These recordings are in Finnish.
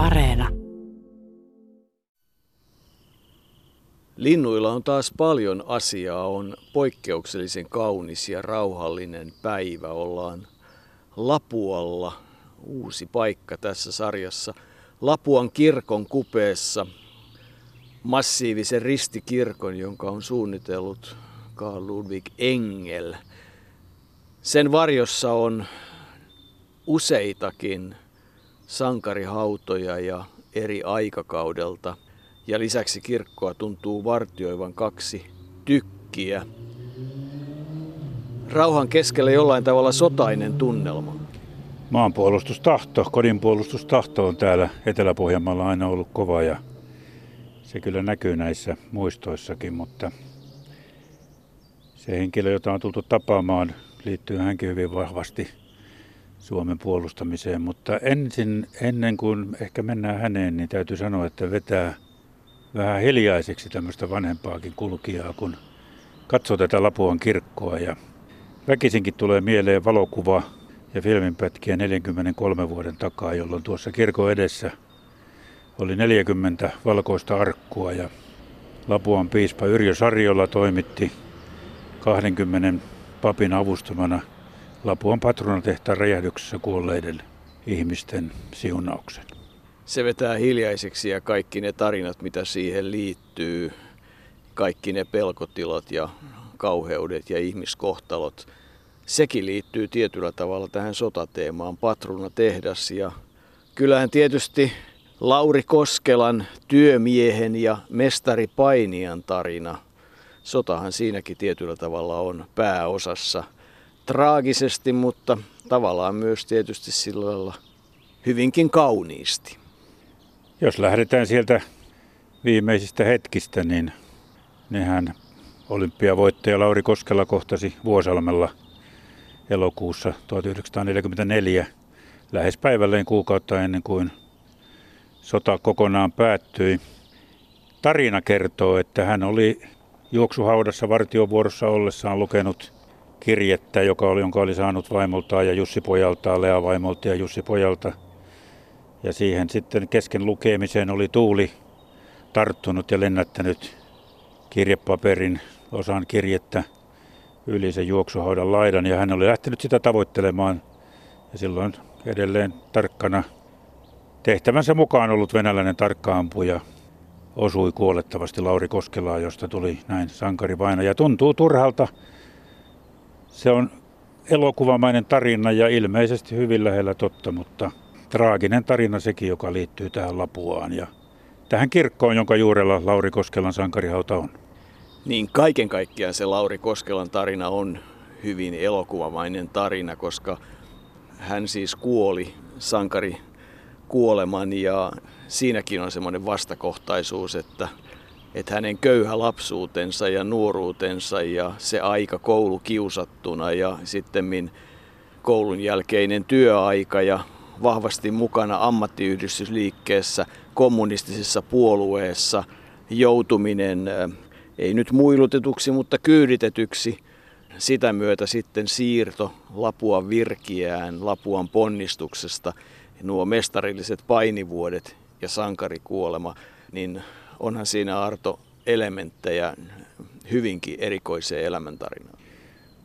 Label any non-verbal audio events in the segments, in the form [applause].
Areena. Linnuilla on taas paljon asiaa. On poikkeuksellisen kaunis ja rauhallinen päivä. Ollaan Lapualla. Uusi paikka tässä sarjassa. Lapuan kirkon kupeessa. Massiivisen ristikirkon, jonka on suunnitellut Carl Ludwig Engel. Sen varjossa on useitakin sankarihautoja ja eri aikakaudelta. Ja lisäksi kirkkoa tuntuu vartioivan kaksi tykkiä. Rauhan keskellä jollain tavalla sotainen tunnelma. Maanpuolustustahto, kodinpuolustustahto on täällä Etelä-Pohjanmaalla aina ollut kova ja se kyllä näkyy näissä muistoissakin, mutta se henkilö, jota on tultu tapaamaan, liittyy hänkin hyvin vahvasti Suomen puolustamiseen, mutta ensin, ennen kuin ehkä mennään häneen, niin täytyy sanoa, että vetää vähän hiljaiseksi tämmöistä vanhempaakin kulkijaa, kun katsoo tätä Lapuan kirkkoa ja väkisinkin tulee mieleen valokuva ja filminpätkiä 43 vuoden takaa, jolloin tuossa kirkon edessä oli 40 valkoista arkkua ja Lapuan piispa Yrjö Sarjola toimitti 20 papin avustamana Lapuan patronatehtaan räjähdyksessä kuolleiden ihmisten siunauksen. Se vetää hiljaiseksi ja kaikki ne tarinat, mitä siihen liittyy, kaikki ne pelkotilat ja kauheudet ja ihmiskohtalot, sekin liittyy tietyllä tavalla tähän sotateemaan, patruna tehdas ja kyllähän tietysti Lauri Koskelan työmiehen ja mestari painijan tarina, sotahan siinäkin tietyllä tavalla on pääosassa – traagisesti, mutta tavallaan myös tietysti sillä lailla hyvinkin kauniisti. Jos lähdetään sieltä viimeisistä hetkistä, niin nehän olympiavoittaja Lauri Koskela kohtasi Vuosalmella elokuussa 1944 lähes päivälleen kuukautta ennen kuin sota kokonaan päättyi. Tarina kertoo, että hän oli juoksuhaudassa vartiovuorossa ollessaan lukenut kirjettä, joka oli, jonka oli saanut vaimoltaan ja Jussi Pojaltaan, Lea vaimolta ja Jussi Pojalta. Ja siihen sitten kesken lukemiseen oli tuuli tarttunut ja lennättänyt kirjepaperin osan kirjettä yli sen juoksuhaudan laidan ja hän oli lähtenyt sitä tavoittelemaan. Ja silloin edelleen tarkkana tehtävänsä mukaan ollut venäläinen tarkkaampuja osui kuolettavasti Lauri Koskelaa, josta tuli näin sankari vaina. Ja tuntuu turhalta se on elokuvamainen tarina ja ilmeisesti hyvin lähellä totta, mutta traaginen tarina sekin, joka liittyy tähän Lapuaan ja tähän kirkkoon, jonka juurella Lauri Koskelan sankarihauta on. Niin kaiken kaikkiaan se Lauri Koskelan tarina on hyvin elokuvamainen tarina, koska hän siis kuoli sankari kuoleman ja siinäkin on semmoinen vastakohtaisuus, että että hänen köyhä lapsuutensa ja nuoruutensa ja se aika koulu kiusattuna ja sitten koulun jälkeinen työaika ja vahvasti mukana ammattiyhdistysliikkeessä, kommunistisessa puolueessa joutuminen ei nyt muilutetuksi, mutta kyyditetyksi. Sitä myötä sitten siirto Lapuan virkiään, Lapuan ponnistuksesta, nuo mestarilliset painivuodet ja sankarikuolema, niin onhan siinä Arto elementtejä hyvinkin erikoiseen elämäntarinaan.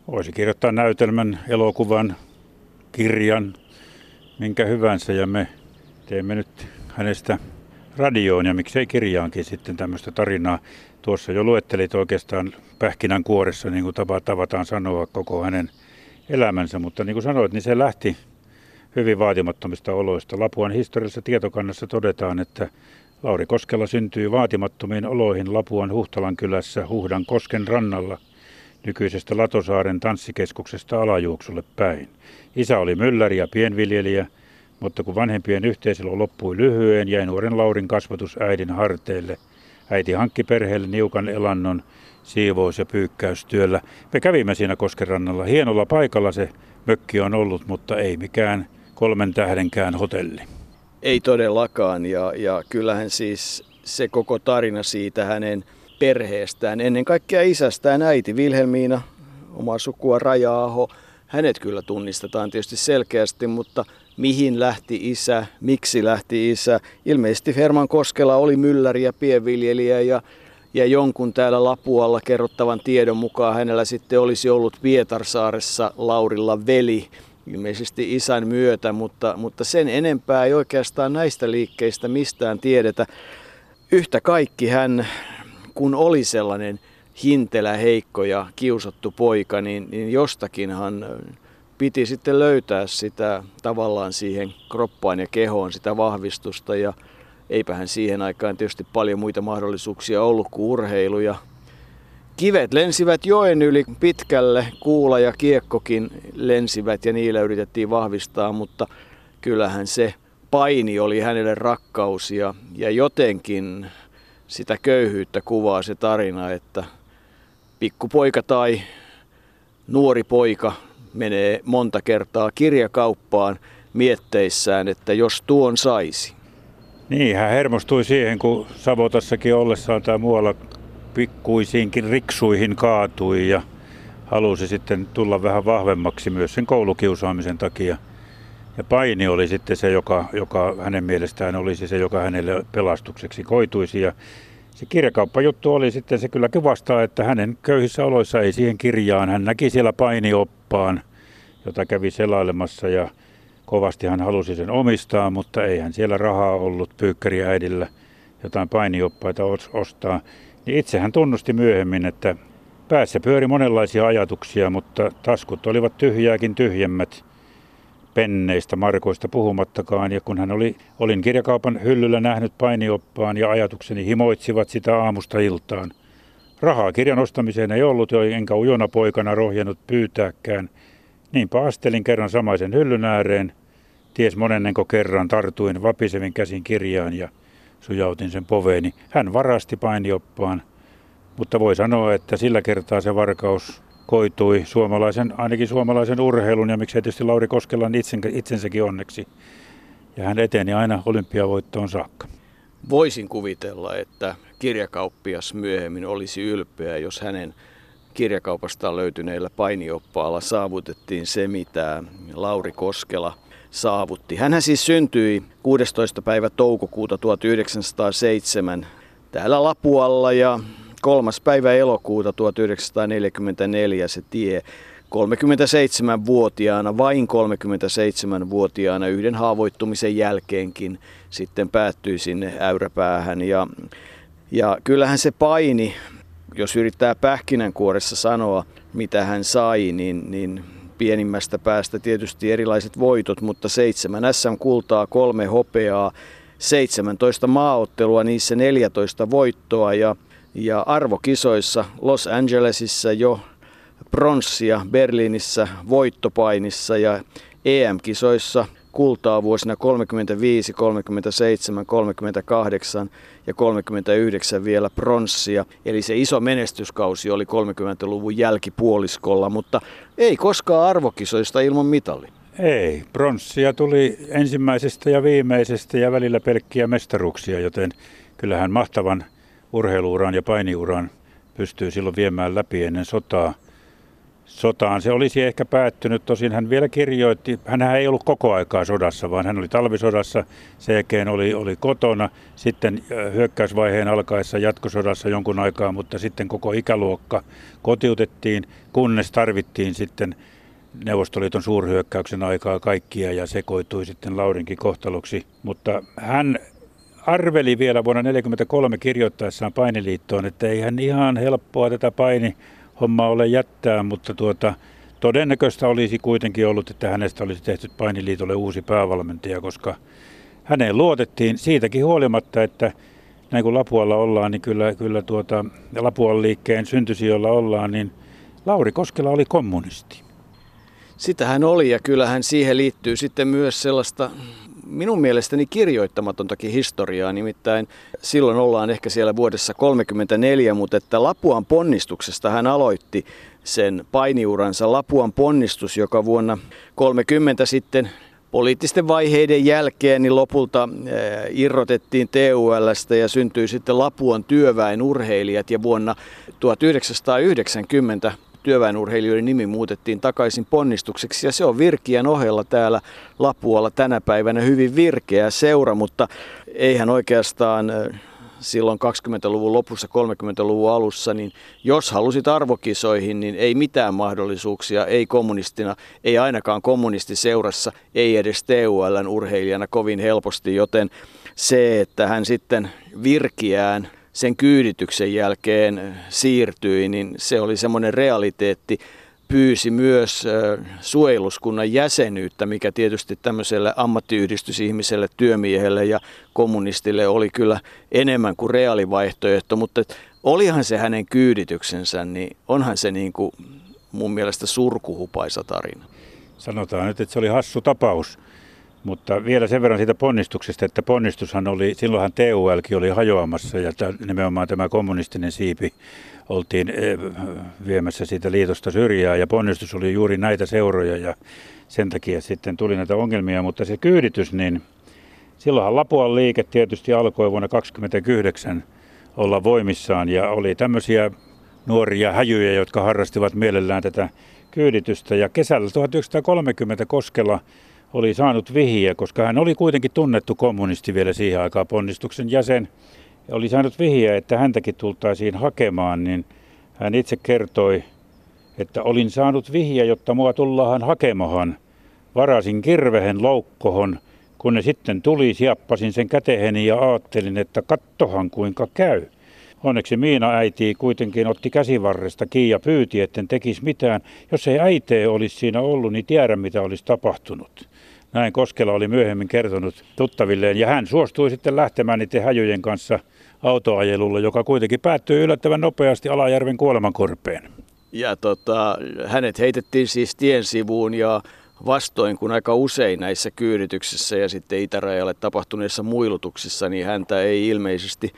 Voisi kirjoittaa näytelmän, elokuvan, kirjan, minkä hyvänsä ja me teemme nyt hänestä radioon ja miksei kirjaankin sitten tämmöistä tarinaa. Tuossa jo luettelit oikeastaan pähkinän kuoressa, niin kuin tavataan sanoa, koko hänen elämänsä, mutta niin kuin sanoit, niin se lähti hyvin vaatimattomista oloista. Lapuan historiallisessa tietokannassa todetaan, että Lauri Koskela syntyi vaatimattomiin oloihin Lapuan Huhtalan kylässä Huhdan kosken rannalla nykyisestä Latosaaren tanssikeskuksesta alajuoksulle päin. Isä oli mylläri ja pienviljelijä, mutta kun vanhempien yhteiselo loppui lyhyen, jäi nuoren Laurin kasvatus äidin harteille. Äiti hankki perheelle niukan elannon siivous- ja pyykkäystyöllä. Me kävimme siinä Koskenrannalla. Hienolla paikalla se mökki on ollut, mutta ei mikään kolmen tähdenkään hotelli. Ei todellakaan ja, ja kyllähän siis se koko tarina siitä hänen perheestään, ennen kaikkea isästään äiti Vilhelmiina, oma sukua Raja-aho, hänet kyllä tunnistetaan tietysti selkeästi, mutta mihin lähti isä, miksi lähti isä. Ilmeisesti Herman Koskela oli mylläri ja pienviljelijä ja, ja jonkun täällä Lapualla kerrottavan tiedon mukaan hänellä sitten olisi ollut Pietarsaaressa Laurilla veli, ilmeisesti isän myötä, mutta, mutta sen enempää ei oikeastaan näistä liikkeistä mistään tiedetä. Yhtä kaikki hän, kun oli sellainen hintelä, heikko ja kiusattu poika, niin, niin jostakinhan piti sitten löytää sitä tavallaan siihen kroppaan ja kehoon sitä vahvistusta ja eipähän siihen aikaan tietysti paljon muita mahdollisuuksia ollut kuin urheilu ja Kivet lensivät joen yli pitkälle, kuula ja kiekkokin lensivät ja niillä yritettiin vahvistaa, mutta kyllähän se paini oli hänelle rakkaus ja, ja jotenkin sitä köyhyyttä kuvaa se tarina, että pikkupoika tai nuori poika menee monta kertaa kirjakauppaan mietteissään, että jos tuon saisi. Niin, hän hermostui siihen, kun Savotassakin ollessaan tai muualla pikkuisiinkin riksuihin kaatui ja halusi sitten tulla vähän vahvemmaksi myös sen koulukiusaamisen takia. Ja paini oli sitten se, joka, joka hänen mielestään olisi se, joka hänelle pelastukseksi koituisi. Ja se kirjakauppajuttu oli sitten, se kyllä kuvastaa, että hänen köyhissä oloissa ei siihen kirjaan. Hän näki siellä painioppaan, jota kävi selailemassa ja kovasti hän halusi sen omistaa, mutta ei hän siellä rahaa ollut pyykkäriäidillä jotain painioppaita ostaa. Niin itse hän tunnusti myöhemmin, että päässä pyöri monenlaisia ajatuksia, mutta taskut olivat tyhjääkin tyhjemmät penneistä, markoista puhumattakaan. Ja kun hän oli, olin kirjakaupan hyllyllä nähnyt painioppaan ja ajatukseni himoitsivat sitä aamusta iltaan. Rahaa kirjan ostamiseen ei ollut jo, enkä ujona poikana rohjennut pyytääkään. Niinpä astelin kerran samaisen hyllyn ääreen. Ties monennenko kerran tartuin vapisevin käsin kirjaan ja sujautin sen poveeni. Hän varasti painioppaan, mutta voi sanoa, että sillä kertaa se varkaus koitui suomalaisen, ainakin suomalaisen urheilun ja miksei tietysti Lauri Koskelan itsensäkin onneksi. Ja hän eteni aina olympiavoittoon saakka. Voisin kuvitella, että kirjakauppias myöhemmin olisi ylpeä, jos hänen kirjakaupastaan löytyneillä painioppaalla saavutettiin se, mitä Lauri Koskela saavutti. Hän siis syntyi 16. päivä toukokuuta 1907 täällä Lapualla ja kolmas päivä elokuuta 1944 se tie 37-vuotiaana, vain 37-vuotiaana yhden haavoittumisen jälkeenkin sitten päättyi sinne äyräpäähän. Ja, ja kyllähän se paini, jos yrittää pähkinänkuoressa sanoa, mitä hän sai, niin, niin pienimmästä päästä tietysti erilaiset voitot, mutta seitsemän SM-kultaa, kolme hopeaa, 17 maaottelua, niissä 14 voittoa. Ja, ja arvokisoissa Los Angelesissa jo pronssia, Berliinissä voittopainissa ja EM-kisoissa kultaa vuosina 35, 37, 38 ja 39 vielä pronssia. Eli se iso menestyskausi oli 30-luvun jälkipuoliskolla, mutta ei koskaan arvokisoista ilman mitalli. Ei, pronssia tuli ensimmäisestä ja viimeisestä ja välillä pelkkiä mestaruksia, joten kyllähän mahtavan urheiluuran ja painiuran pystyy silloin viemään läpi ennen sotaa sotaan. Se olisi ehkä päättynyt, tosin hän vielä kirjoitti, hän ei ollut koko aikaa sodassa, vaan hän oli talvisodassa, sen jälkeen oli, oli kotona, sitten hyökkäysvaiheen alkaessa jatkosodassa jonkun aikaa, mutta sitten koko ikäluokka kotiutettiin, kunnes tarvittiin sitten Neuvostoliiton suurhyökkäyksen aikaa kaikkia ja sekoitui sitten Laurinkin kohtaloksi. Mutta hän arveli vielä vuonna 1943 kirjoittaessaan painiliittoon, että ei hän ihan helppoa tätä paini homma ole jättää, mutta tuota, todennäköistä olisi kuitenkin ollut, että hänestä olisi tehty painiliitolle uusi päävalmentaja, koska häneen luotettiin siitäkin huolimatta, että näin kuin Lapualla ollaan, niin kyllä, kyllä tuota, Lapuan liikkeen syntysijoilla ollaan, niin Lauri Koskela oli kommunisti. Sitä hän oli ja kyllähän siihen liittyy sitten myös sellaista minun mielestäni kirjoittamatontakin historiaa, nimittäin silloin ollaan ehkä siellä vuodessa 34, mutta että Lapuan ponnistuksesta hän aloitti sen painiuransa. Lapuan ponnistus, joka vuonna 30 sitten poliittisten vaiheiden jälkeen niin lopulta eh, irrotettiin TULstä ja syntyi sitten Lapuan työväen urheilijat. Ja vuonna 1990 työväenurheilijoiden nimi muutettiin takaisin ponnistukseksi ja se on Virkiän ohella täällä Lapualla tänä päivänä hyvin virkeä seura, mutta eihän oikeastaan silloin 20-luvun lopussa, 30-luvun alussa, niin jos halusit arvokisoihin, niin ei mitään mahdollisuuksia, ei kommunistina, ei ainakaan kommunistiseurassa, ei edes TULn urheilijana kovin helposti, joten se, että hän sitten virkiään sen kyydityksen jälkeen siirtyi, niin se oli semmoinen realiteetti, pyysi myös suojeluskunnan jäsenyyttä, mikä tietysti tämmöiselle ammattiyhdistysihmiselle, työmiehelle ja kommunistille oli kyllä enemmän kuin reaalivaihtoehto, mutta olihan se hänen kyydityksensä, niin onhan se niin kuin mun mielestä surkuhupaisa tarina. Sanotaan nyt, että se oli hassu tapaus. Mutta vielä sen verran siitä ponnistuksesta, että ponnistushan oli, silloinhan TULkin oli hajoamassa ja nimenomaan tämä kommunistinen siipi oltiin eh, viemässä siitä liitosta syrjää ja ponnistus oli juuri näitä seuroja ja sen takia sitten tuli näitä ongelmia, mutta se kyyditys, niin silloinhan Lapuan liike tietysti alkoi vuonna 1929 olla voimissaan ja oli tämmöisiä nuoria häjyjä, jotka harrastivat mielellään tätä kyyditystä. Ja kesällä 1930 Koskella oli saanut vihiä, koska hän oli kuitenkin tunnettu kommunisti vielä siihen aikaan ponnistuksen jäsen. Ja oli saanut vihiä, että häntäkin tultaisiin hakemaan, niin hän itse kertoi, että olin saanut vihiä, jotta mua tullaan hakemaan. Varasin kirvehen loukkohon, kun ne sitten tuli, siappasin sen käteheni ja ajattelin, että kattohan kuinka käy. Onneksi Miina äiti kuitenkin otti käsivarresta kiinni ja pyyti, etten tekisi mitään. Jos ei äitee olisi siinä ollut, niin tiedä mitä olisi tapahtunut. Näin Koskela oli myöhemmin kertonut tuttavilleen ja hän suostui sitten lähtemään niiden häjyjen kanssa autoajelulla, joka kuitenkin päättyi yllättävän nopeasti Alajärven kuolemankorpeen. Ja tota, hänet heitettiin siis tien sivuun ja vastoin kuin aika usein näissä kyydityksissä ja sitten itärajalle tapahtuneissa muilutuksissa, niin häntä ei ilmeisesti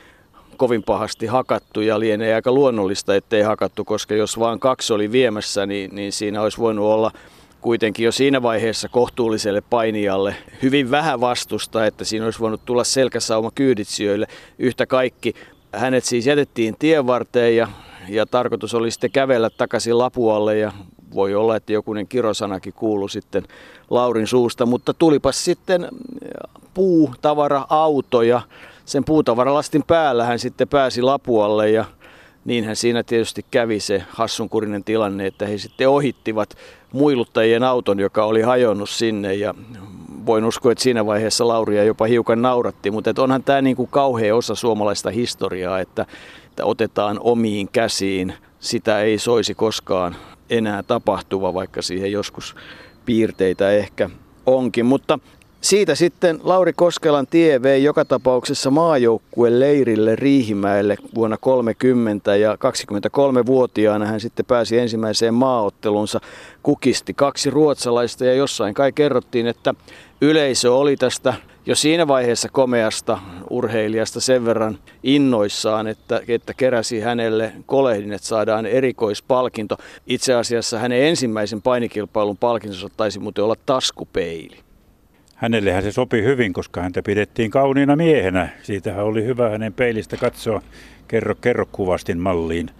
kovin pahasti hakattu ja lienee aika luonnollista, ettei hakattu, koska jos vaan kaksi oli viemässä, niin, niin siinä olisi voinut olla kuitenkin jo siinä vaiheessa kohtuulliselle painijalle hyvin vähän vastusta, että siinä olisi voinut tulla selkäsauma kyyditsijöille yhtä kaikki. Hänet siis jätettiin tien varteen ja, ja tarkoitus oli sitten kävellä takaisin Lapualle ja voi olla, että jokunen kirosanakin kuulu sitten Laurin suusta, mutta tulipas sitten puutavara-auto ja sen puutavaralastin päällä hän sitten pääsi Lapualle ja niinhän siinä tietysti kävi se hassunkurinen tilanne, että he sitten ohittivat muiluttajien auton, joka oli hajonnut sinne ja voin uskoa, että siinä vaiheessa Lauria jopa hiukan nauratti, mutta että onhan tämä niin kuin kauhea osa suomalaista historiaa, että, että otetaan omiin käsiin. Sitä ei soisi koskaan enää tapahtuva, vaikka siihen joskus piirteitä ehkä onkin. Mutta siitä sitten Lauri Koskelan tie vei joka tapauksessa maajoukkueen leirille Riihimäelle vuonna 30 ja 23-vuotiaana hän sitten pääsi ensimmäiseen maaottelunsa. Kukisti kaksi ruotsalaista ja jossain kai kerrottiin, että yleisö oli tästä jo siinä vaiheessa komeasta urheilijasta sen verran innoissaan, että, että keräsi hänelle kolehdin, että saadaan erikoispalkinto. Itse asiassa hänen ensimmäisen painikilpailun palkintonsa taisi muuten olla taskupeili hänellehän se sopi hyvin, koska häntä pidettiin kauniina miehenä. Siitähän oli hyvä hänen peilistä katsoa kerro, kerro kuvastin malliin.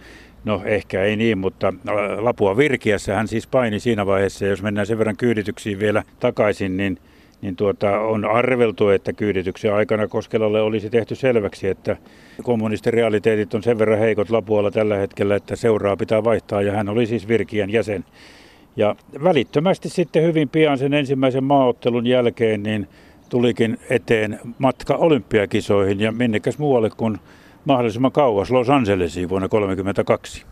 No ehkä ei niin, mutta äh, Lapua Virkiässä hän siis paini siinä vaiheessa. Jos mennään sen verran kyydityksiin vielä takaisin, niin, niin tuota, on arveltu, että kyydityksen aikana Koskelalle olisi tehty selväksi, että kommunisten realiteetit on sen verran heikot Lapualla tällä hetkellä, että seuraa pitää vaihtaa. Ja hän oli siis Virkiän jäsen. Ja välittömästi sitten hyvin pian sen ensimmäisen maaottelun jälkeen niin tulikin eteen matka olympiakisoihin ja minnekäs muualle kuin mahdollisimman kauas Los Angelesiin vuonna 1932.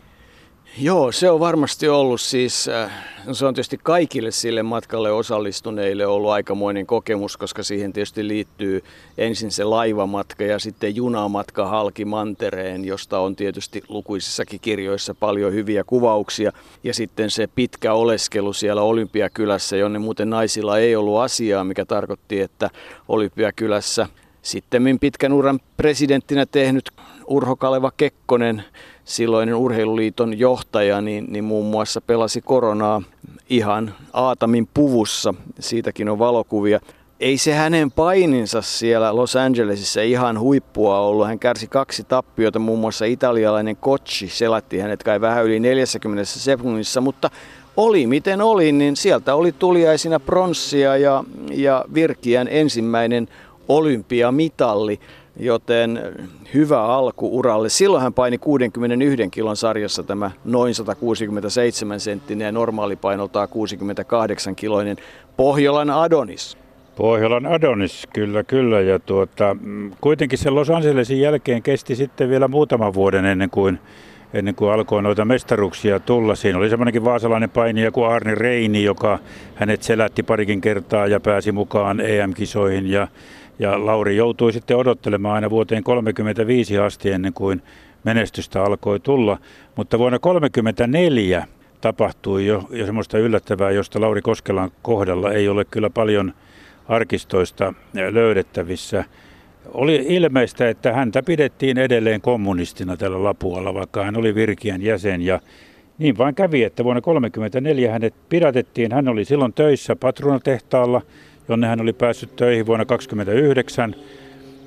Joo, se on varmasti ollut siis, äh, se on tietysti kaikille sille matkalle osallistuneille ollut aikamoinen kokemus, koska siihen tietysti liittyy ensin se laivamatka ja sitten junamatka halki mantereen, josta on tietysti lukuisissakin kirjoissa paljon hyviä kuvauksia. Ja sitten se pitkä oleskelu siellä Olympiakylässä, jonne muuten naisilla ei ollut asiaa, mikä tarkoitti, että Olympiakylässä sitten pitkän uran presidenttinä tehnyt Urho Kaleva Kekkonen silloinen urheiluliiton johtaja, niin, niin muun muassa pelasi koronaa ihan Aatamin puvussa. Siitäkin on valokuvia. ei se hänen paininsa siellä Los Angelesissa ihan huippua ollut. Hän kärsi kaksi tappiota, muun muassa italialainen Kochi selatti hänet kai vähän yli 40 sekunnissa, mutta oli miten oli, niin sieltä oli tuliaisina pronssia ja, ja Virkiän ensimmäinen olympiamitalli, joten hyvä alku uralle. Silloin hän paini 61 kilon sarjassa tämä noin 167 senttinen ja normaalipainoltaan 68 kiloinen Pohjolan Adonis. Pohjolan Adonis, kyllä, kyllä. Ja tuota, kuitenkin se Los Angelesin jälkeen kesti sitten vielä muutaman vuoden ennen kuin, ennen kuin alkoi noita mestaruksia tulla. Siinä oli semmoinenkin vaasalainen painija kuin Arni Reini, joka hänet selätti parikin kertaa ja pääsi mukaan EM-kisoihin. Ja, ja Lauri joutui sitten odottelemaan aina vuoteen 35 asti ennen kuin menestystä alkoi tulla. Mutta vuonna 1934 tapahtui jo, jo semmoista yllättävää, josta Lauri Koskelan kohdalla ei ole kyllä paljon – arkistoista löydettävissä. Oli ilmeistä, että häntä pidettiin edelleen kommunistina tällä Lapualla, vaikka hän oli Virkiän jäsen. Ja niin vain kävi, että vuonna 1934 hänet pidätettiin. Hän oli silloin töissä patruunatehtaalla, jonne hän oli päässyt töihin vuonna 1929.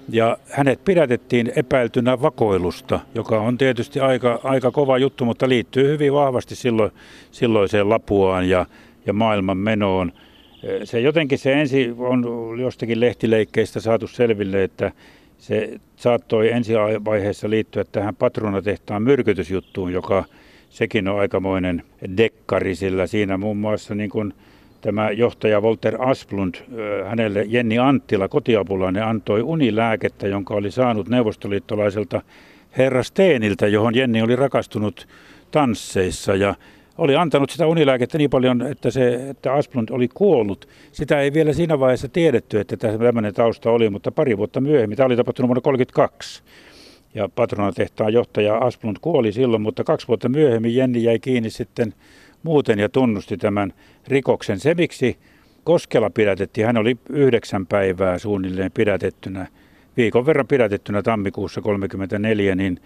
Ja hänet pidätettiin epäiltynä vakoilusta, joka on tietysti aika, aika kova juttu, mutta liittyy hyvin vahvasti silloin, silloiseen Lapuaan ja, ja maailman menoon. Se jotenkin se ensi on jostakin lehtileikkeistä saatu selville, että se saattoi ensi vaiheessa liittyä tähän patronatehtaan myrkytysjuttuun, joka sekin on aikamoinen dekkari, sillä siinä muun muassa niin kuin tämä johtaja Walter Asplund, hänelle Jenni Anttila, kotiapulainen, antoi unilääkettä, jonka oli saanut neuvostoliittolaiselta herra Steeniltä, johon Jenni oli rakastunut tansseissa. Ja oli antanut sitä unilääkettä niin paljon, että, se, että Asplund oli kuollut. Sitä ei vielä siinä vaiheessa tiedetty, että tämmöinen tausta oli, mutta pari vuotta myöhemmin, tämä oli tapahtunut vuonna 1932. Ja patronatehtaan johtaja Asplund kuoli silloin, mutta kaksi vuotta myöhemmin Jenni jäi kiinni sitten muuten ja tunnusti tämän rikoksen. Se, miksi Koskela pidätettiin, hän oli yhdeksän päivää suunnilleen pidätettynä, viikon verran pidätettynä tammikuussa 1934, niin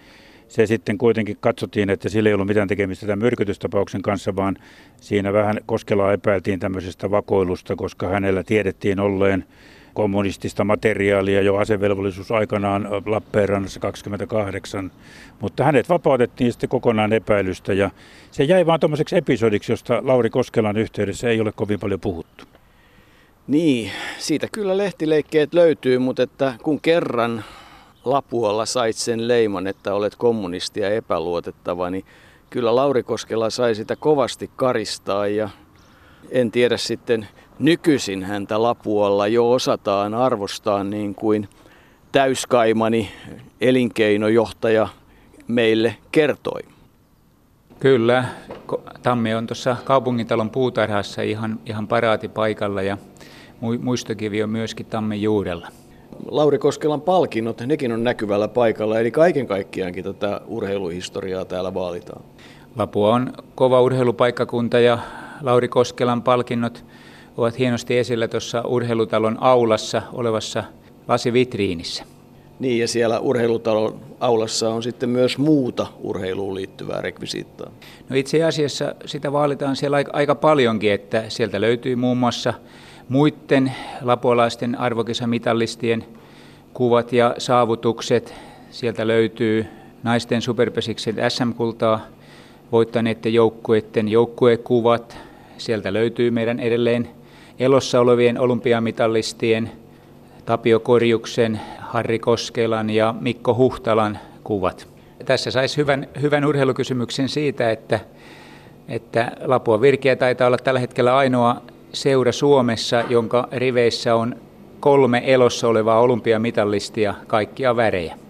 se sitten kuitenkin katsottiin, että sillä ei ollut mitään tekemistä tämän myrkytystapauksen kanssa, vaan siinä vähän Koskelaa epäiltiin tämmöisestä vakoilusta, koska hänellä tiedettiin olleen kommunistista materiaalia jo asevelvollisuus aikanaan Lappeenrannassa 28, mutta hänet vapautettiin sitten kokonaan epäilystä ja se jäi vaan tuommoiseksi episodiksi, josta Lauri Koskelan yhteydessä ei ole kovin paljon puhuttu. Niin, siitä kyllä lehtileikkeet löytyy, mutta että kun kerran Lapualla sait sen leiman, että olet kommunisti ja epäluotettava, niin kyllä Lauri Koskela sai sitä kovasti karistaa ja en tiedä sitten nykyisin häntä Lapualla jo osataan arvostaa niin kuin täyskaimani elinkeinojohtaja meille kertoi. Kyllä, Tammi on tuossa kaupungintalon puutarhassa ihan, ihan paraatipaikalla ja muistokivi on myöskin Tammen juurella. Lauri Koskelan palkinnot, nekin on näkyvällä paikalla, eli kaiken kaikkiaankin tätä urheiluhistoriaa täällä vaalitaan. Lapua on kova urheilupaikkakunta ja Lauri Koskelan palkinnot ovat hienosti esillä tuossa urheilutalon aulassa olevassa lasivitriinissä. Niin, ja siellä urheilutalon aulassa on sitten myös muuta urheiluun liittyvää rekvisiittaa. No itse asiassa sitä vaalitaan siellä aika paljonkin, että sieltä löytyy muun muassa muiden lapualaisten arvokisamitallistien kuvat ja saavutukset. Sieltä löytyy naisten superpesiksen SM-kultaa voittaneiden joukkueiden joukkuekuvat. Sieltä löytyy meidän edelleen elossa olevien olympiamitallistien Tapio Korjuksen, Harri Koskelan ja Mikko Huhtalan kuvat. Tässä saisi hyvän, hyvän urheilukysymyksen siitä, että, että Lapua Virkeä taitaa olla tällä hetkellä ainoa seura Suomessa, jonka riveissä on kolme elossa olevaa olympiamitallistia kaikkia värejä.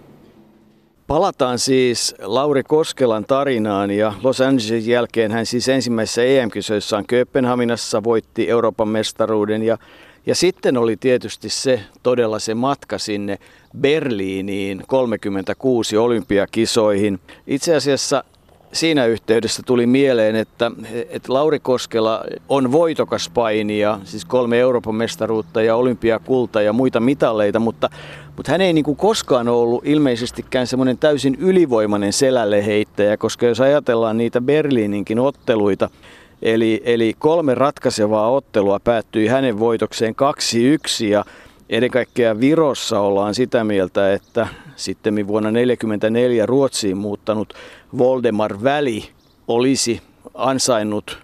Palataan siis Lauri Koskelan tarinaan ja Los Angelesin jälkeen hän siis ensimmäisessä EM-kisoissaan Kööpenhaminassa voitti Euroopan mestaruuden ja, ja sitten oli tietysti se todella se matka sinne Berliiniin 36 olympiakisoihin. Itse asiassa siinä yhteydessä tuli mieleen, että, että Lauri Koskela on voitokas painija, siis kolme Euroopan mestaruutta ja olympiakulta ja muita mitalleita, mutta, mutta hän ei niin kuin koskaan ollut ilmeisestikään semmoinen täysin ylivoimainen selälle heittäjä, koska jos ajatellaan niitä Berliininkin otteluita, Eli, eli kolme ratkaisevaa ottelua päättyi hänen voitokseen 2-1 ja ennen kaikkea Virossa ollaan sitä mieltä, että sitten vuonna 1944 Ruotsiin muuttanut Voldemar Väli olisi ansainnut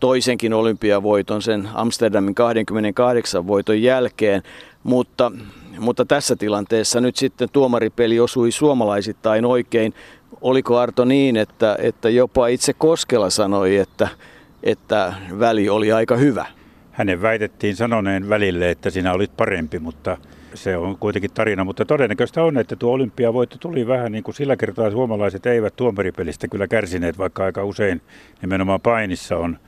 toisenkin olympiavoiton sen Amsterdamin 28 voiton jälkeen, mutta, mutta tässä tilanteessa nyt sitten tuomaripeli osui suomalaisittain oikein. Oliko Arto niin, että, että jopa itse Koskela sanoi, että, että väli oli aika hyvä? Hänen väitettiin sanoneen välille, että sinä olit parempi, mutta se on kuitenkin tarina. Mutta todennäköistä on, että tuo olympiavoitto tuli vähän niin kuin sillä kertaa suomalaiset eivät tuomaripelistä kyllä kärsineet, vaikka aika usein nimenomaan painissa on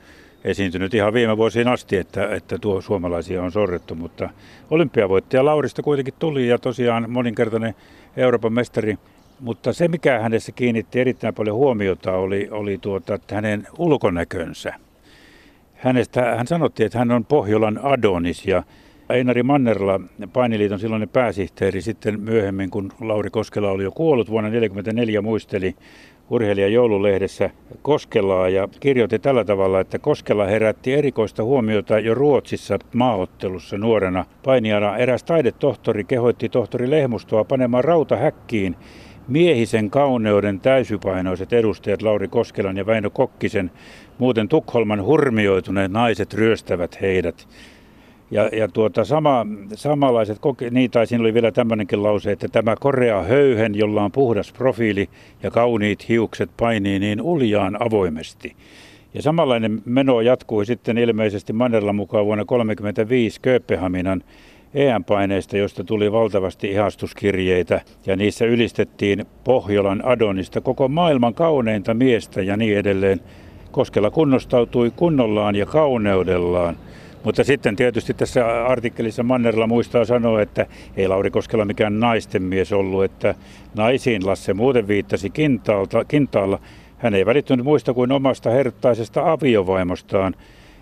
esiintynyt ihan viime vuosiin asti, että, että tuo suomalaisia on sorrettu, mutta olympiavoittaja Laurista kuitenkin tuli ja tosiaan moninkertainen Euroopan mestari. Mutta se, mikä hänessä kiinnitti erittäin paljon huomiota, oli, oli tuota, hänen ulkonäkönsä. Hänestä, hän sanottiin, että hän on Pohjolan Adonis ja Einari Mannerla, painiliiton silloinen pääsihteeri, sitten myöhemmin, kun Lauri Koskela oli jo kuollut vuonna 1944, muisteli urheilija joululehdessä Koskelaa ja kirjoitti tällä tavalla, että Koskela herätti erikoista huomiota jo Ruotsissa maaottelussa nuorena painijana. Eräs taidetohtori kehoitti tohtori Lehmustoa panemaan rautahäkkiin miehisen kauneuden täysypainoiset edustajat Lauri Koskelan ja Väinö Kokkisen. Muuten Tukholman hurmioituneet naiset ryöstävät heidät. Ja, ja tuota, sama, samanlaiset, niin tai siinä oli vielä tämmöinenkin lause, että tämä korea höyhen, jolla on puhdas profiili ja kauniit hiukset painii niin uljaan avoimesti. Ja samanlainen meno jatkui sitten ilmeisesti Mannerla mukaan vuonna 1935 Kööpenhaminan EM-paineista, josta tuli valtavasti ihastuskirjeitä ja niissä ylistettiin Pohjolan Adonista koko maailman kauneinta miestä ja niin edelleen. Koskella kunnostautui kunnollaan ja kauneudellaan – mutta sitten tietysti tässä artikkelissa Mannerla muistaa sanoa, että ei Lauri Koskela mikään naisten mies ollut, että naisiin Lasse muuten viittasi kintaalta, kintaalla. Hän ei välittynyt muista kuin omasta herttaisesta aviovaimostaan.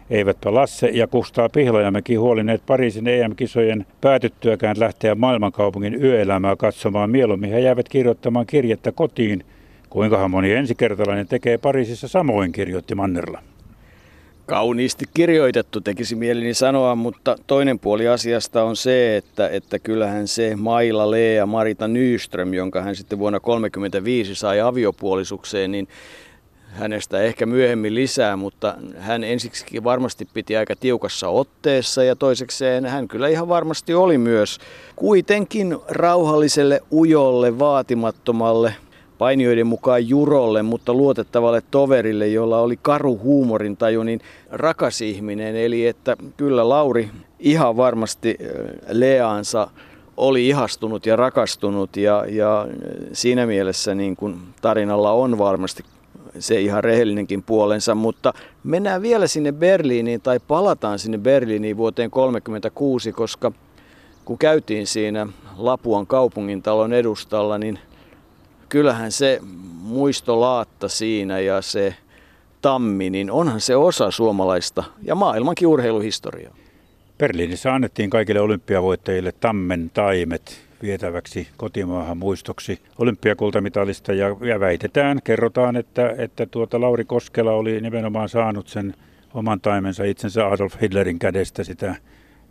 Eivätpä Lasse ja Kustaa Pihlajamäki huolineet Pariisin EM-kisojen päätyttyäkään lähteä maailmankaupungin yöelämää katsomaan. Mieluummin he jäävät kirjoittamaan kirjettä kotiin. Kuinkahan moni ensikertalainen tekee Pariisissa samoin, kirjoitti Mannerla. Kauniisti kirjoitettu tekisi mieleni sanoa, mutta toinen puoli asiasta on se, että, että kyllähän se Maila Lea Marita Nyström, jonka hän sitten vuonna 1935 sai aviopuolisukseen, niin hänestä ehkä myöhemmin lisää, mutta hän ensiksikin varmasti piti aika tiukassa otteessa ja toisekseen hän kyllä ihan varmasti oli myös kuitenkin rauhalliselle, ujolle, vaatimattomalle painijoiden mukaan Jurolle, mutta luotettavalle toverille, jolla oli karu huumorintaju, niin rakas ihminen. Eli että kyllä Lauri ihan varmasti Leaansa oli ihastunut ja rakastunut ja, ja siinä mielessä niin kuin tarinalla on varmasti se ihan rehellinenkin puolensa, mutta mennään vielä sinne Berliiniin tai palataan sinne Berliiniin vuoteen 1936, koska kun käytiin siinä Lapuan kaupungintalon edustalla, niin kyllähän se muistolaatta siinä ja se tammi, niin onhan se osa suomalaista ja maailmankin urheiluhistoriaa. Berliinissä annettiin kaikille olympiavoittajille tammen taimet vietäväksi kotimaahan muistoksi olympiakultamitalista ja, ja väitetään, kerrotaan, että, että tuota Lauri Koskela oli nimenomaan saanut sen oman taimensa itsensä Adolf Hitlerin kädestä sitä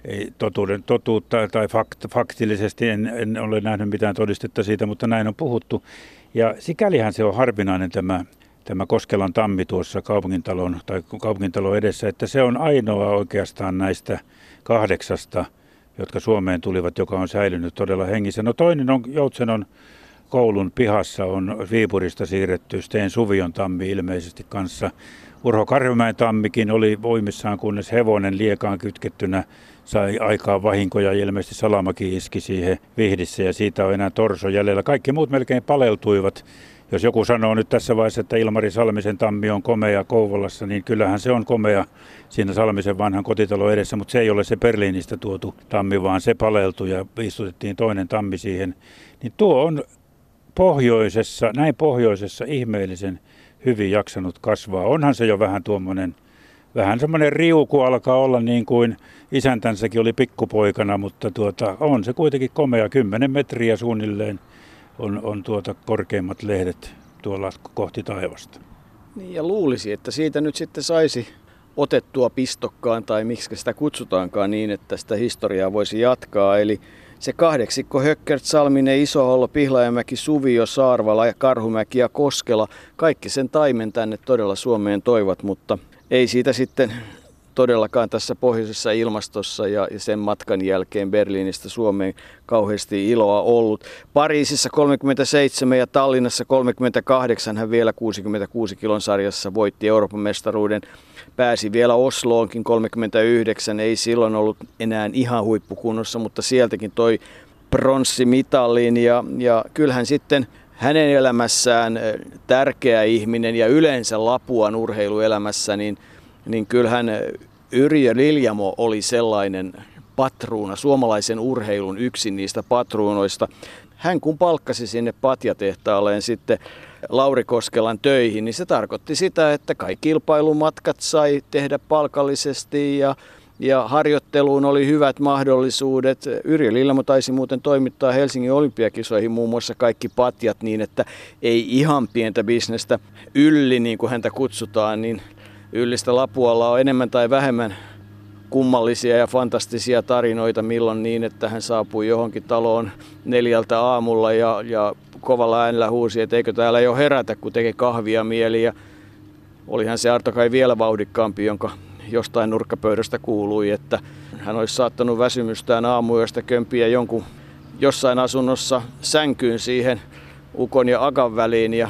ei totuuden, totuutta tai fakt, faktillisesti en, en ole nähnyt mitään todistetta siitä, mutta näin on puhuttu. Ja sikälihän se on harvinainen tämä, tämä Koskelan tammi tuossa kaupungintalon tai kaupungintalon edessä, että se on ainoa oikeastaan näistä kahdeksasta, jotka Suomeen tulivat, joka on säilynyt todella hengissä. No toinen on Joutsenon koulun pihassa on Viipurista siirretty Steen Suvion tammi ilmeisesti kanssa. Urho Karvimäen tammikin oli voimissaan, kunnes hevonen liekaan kytkettynä sai aikaan vahinkoja. Ilmeisesti Salamaki iski siihen vihdissä ja siitä on enää torso jäljellä. Kaikki muut melkein paleltuivat. Jos joku sanoo nyt tässä vaiheessa, että Ilmari Salmisen tammi on komea Kouvolassa, niin kyllähän se on komea siinä Salmisen vanhan kotitalon edessä, mutta se ei ole se Berliinistä tuotu tammi, vaan se paleltui ja istutettiin toinen tammi siihen. Niin tuo on pohjoisessa, näin pohjoisessa ihmeellisen hyvin jaksanut kasvaa. Onhan se jo vähän tuommoinen, vähän semmoinen riuku alkaa olla niin kuin isäntänsäkin oli pikkupoikana, mutta tuota, on se kuitenkin komea, 10 metriä suunnilleen on, on tuota korkeimmat lehdet tuolla kohti taivasta. Niin ja luulisi, että siitä nyt sitten saisi otettua pistokkaan tai miksi sitä kutsutaankaan niin, että sitä historiaa voisi jatkaa. Eli se kahdeksikko Hökkert, Salminen, Isohollo, Pihlajamäki, Suvio, Saarvala ja Karhumäki ja Koskela. Kaikki sen taimen tänne todella Suomeen toivat, mutta ei siitä sitten todellakaan tässä pohjoisessa ilmastossa ja, sen matkan jälkeen Berliinistä Suomeen kauheasti iloa ollut. Pariisissa 37 ja Tallinnassa 38 hän vielä 66 kilon sarjassa voitti Euroopan mestaruuden. Pääsi vielä Osloonkin 39, ei silloin ollut enää ihan huippukunnossa, mutta sieltäkin toi pronssimitalin ja, ja kyllähän sitten hänen elämässään tärkeä ihminen ja yleensä Lapuan urheiluelämässä, niin niin kyllähän Yrjö Liljamo oli sellainen patruuna, suomalaisen urheilun yksi niistä patruunoista. Hän kun palkkasi sinne patjatehtaalleen sitten Lauri Koskelan töihin, niin se tarkoitti sitä, että kaikki kilpailumatkat sai tehdä palkallisesti ja, ja harjoitteluun oli hyvät mahdollisuudet. Yrjö Lillamo taisi muuten toimittaa Helsingin olympiakisoihin muun muassa kaikki patjat niin, että ei ihan pientä bisnestä ylli, niin kuin häntä kutsutaan, niin Yllistä Lapualla on enemmän tai vähemmän kummallisia ja fantastisia tarinoita, milloin niin, että hän saapui johonkin taloon neljältä aamulla ja, ja kovalla äänellä huusi, että eikö täällä jo herätä, kun tekee kahvia mieli. Ja olihan se Arto kai vielä vauhdikkaampi, jonka jostain nurkkapöydästä kuului, että hän olisi saattanut väsymystään aamuyöstä kömpiä jonkun jossain asunnossa sänkyyn siihen ukon ja akan väliin ja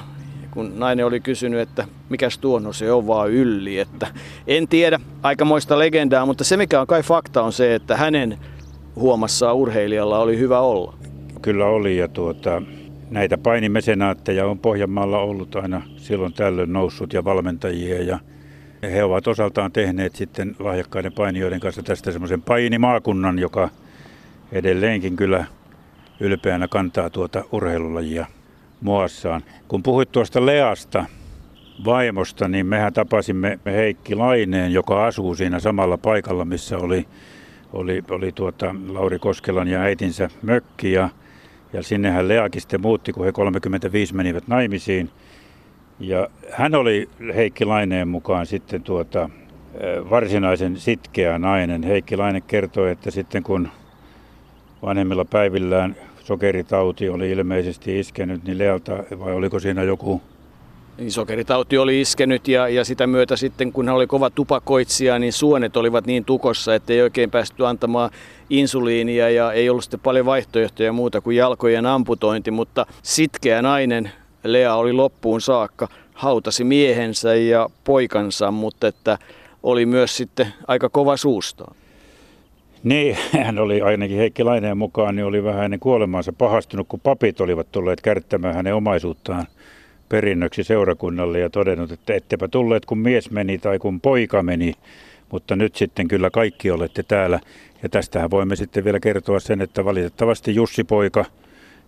kun nainen oli kysynyt, että mikäs tuo, no se on vaan ylli. Että en tiedä, aikamoista legendaa, mutta se mikä on kai fakta on se, että hänen huomassaan urheilijalla oli hyvä olla. Kyllä oli ja tuota, näitä painimesenaatteja on Pohjanmaalla ollut aina silloin tällöin noussut ja valmentajia ja he ovat osaltaan tehneet sitten lahjakkaiden painijoiden kanssa tästä semmoisen painimaakunnan, joka edelleenkin kyllä ylpeänä kantaa tuota urheilulajia muassaan. Kun puhuit tuosta Leasta, vaimosta, niin mehän tapasimme Heikki Laineen, joka asuu siinä samalla paikalla, missä oli, oli, oli tuota Lauri Koskelan ja äitinsä mökki. Ja, ja sinnehän Leakin sitten muutti, kun he 35 menivät naimisiin. Ja hän oli Heikki Laineen mukaan sitten tuota, varsinaisen sitkeä nainen. Heikki Laine kertoi, että sitten kun vanhemmilla päivillään sokeritauti oli ilmeisesti iskenyt, niin Lealta, vai oliko siinä joku niin sokeritauti oli iskenyt ja, ja sitä myötä sitten kun hän oli kova tupakoitsija, niin suonet olivat niin tukossa, että ei oikein päästy antamaan insuliinia ja ei ollut sitten paljon vaihtoehtoja muuta kuin jalkojen amputointi, mutta sitkeä nainen Lea oli loppuun saakka, hautasi miehensä ja poikansa, mutta että oli myös sitten aika kova suustaan. Niin, [laughs] hän oli ainakin Heikki Laineen mukaan, niin oli vähän ennen kuolemaansa pahastunut, kun papit olivat tulleet kärttämään hänen omaisuuttaan perinnöksi seurakunnalle ja todennut, että ettepä tulleet kun mies meni tai kun poika meni, mutta nyt sitten kyllä kaikki olette täällä. Ja tästähän voimme sitten vielä kertoa sen, että valitettavasti Jussi Poika,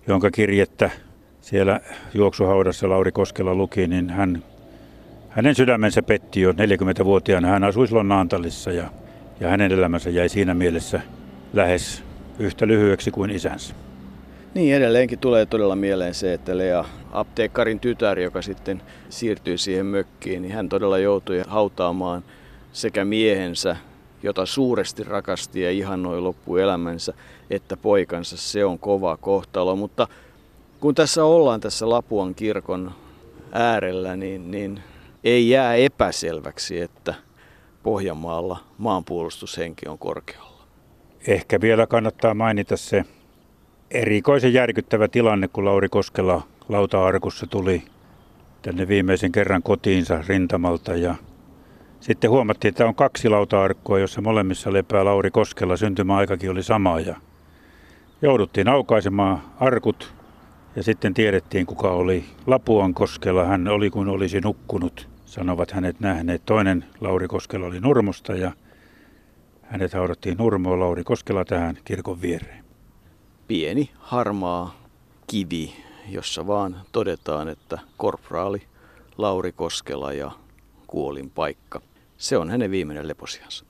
jonka kirjettä siellä juoksuhaudassa Lauri Koskela luki, niin hän, hänen sydämensä petti jo 40-vuotiaana. Hän asui silloin Naantalissa ja, ja hänen elämänsä jäi siinä mielessä lähes yhtä lyhyeksi kuin isänsä. Niin edelleenkin tulee todella mieleen se, että Lea, apteekkarin tytär, joka sitten siirtyi siihen mökkiin, niin hän todella joutui hautaamaan sekä miehensä, jota suuresti rakasti ja ihannoi loppuelämänsä, että poikansa. Se on kova kohtalo, mutta kun tässä ollaan tässä Lapuan kirkon äärellä, niin, niin ei jää epäselväksi, että Pohjanmaalla maanpuolustushenki on korkealla. Ehkä vielä kannattaa mainita se erikoisen järkyttävä tilanne, kun Lauri Koskela lauta-arkussa tuli tänne viimeisen kerran kotiinsa rintamalta ja sitten huomattiin, että on kaksi lauta-arkkua, jossa molemmissa lepää Lauri Koskela. Syntymäaikakin oli sama ja jouduttiin aukaisemaan arkut ja sitten tiedettiin, kuka oli Lapuan Koskela. Hän oli kuin olisi nukkunut, sanovat hänet nähneet. Toinen Lauri Koskela oli Nurmosta ja hänet haudattiin Nurmoa Lauri Koskela tähän kirkon viereen pieni harmaa kivi, jossa vaan todetaan, että korporaali Lauri Koskela ja kuolin paikka. Se on hänen viimeinen leposiansa.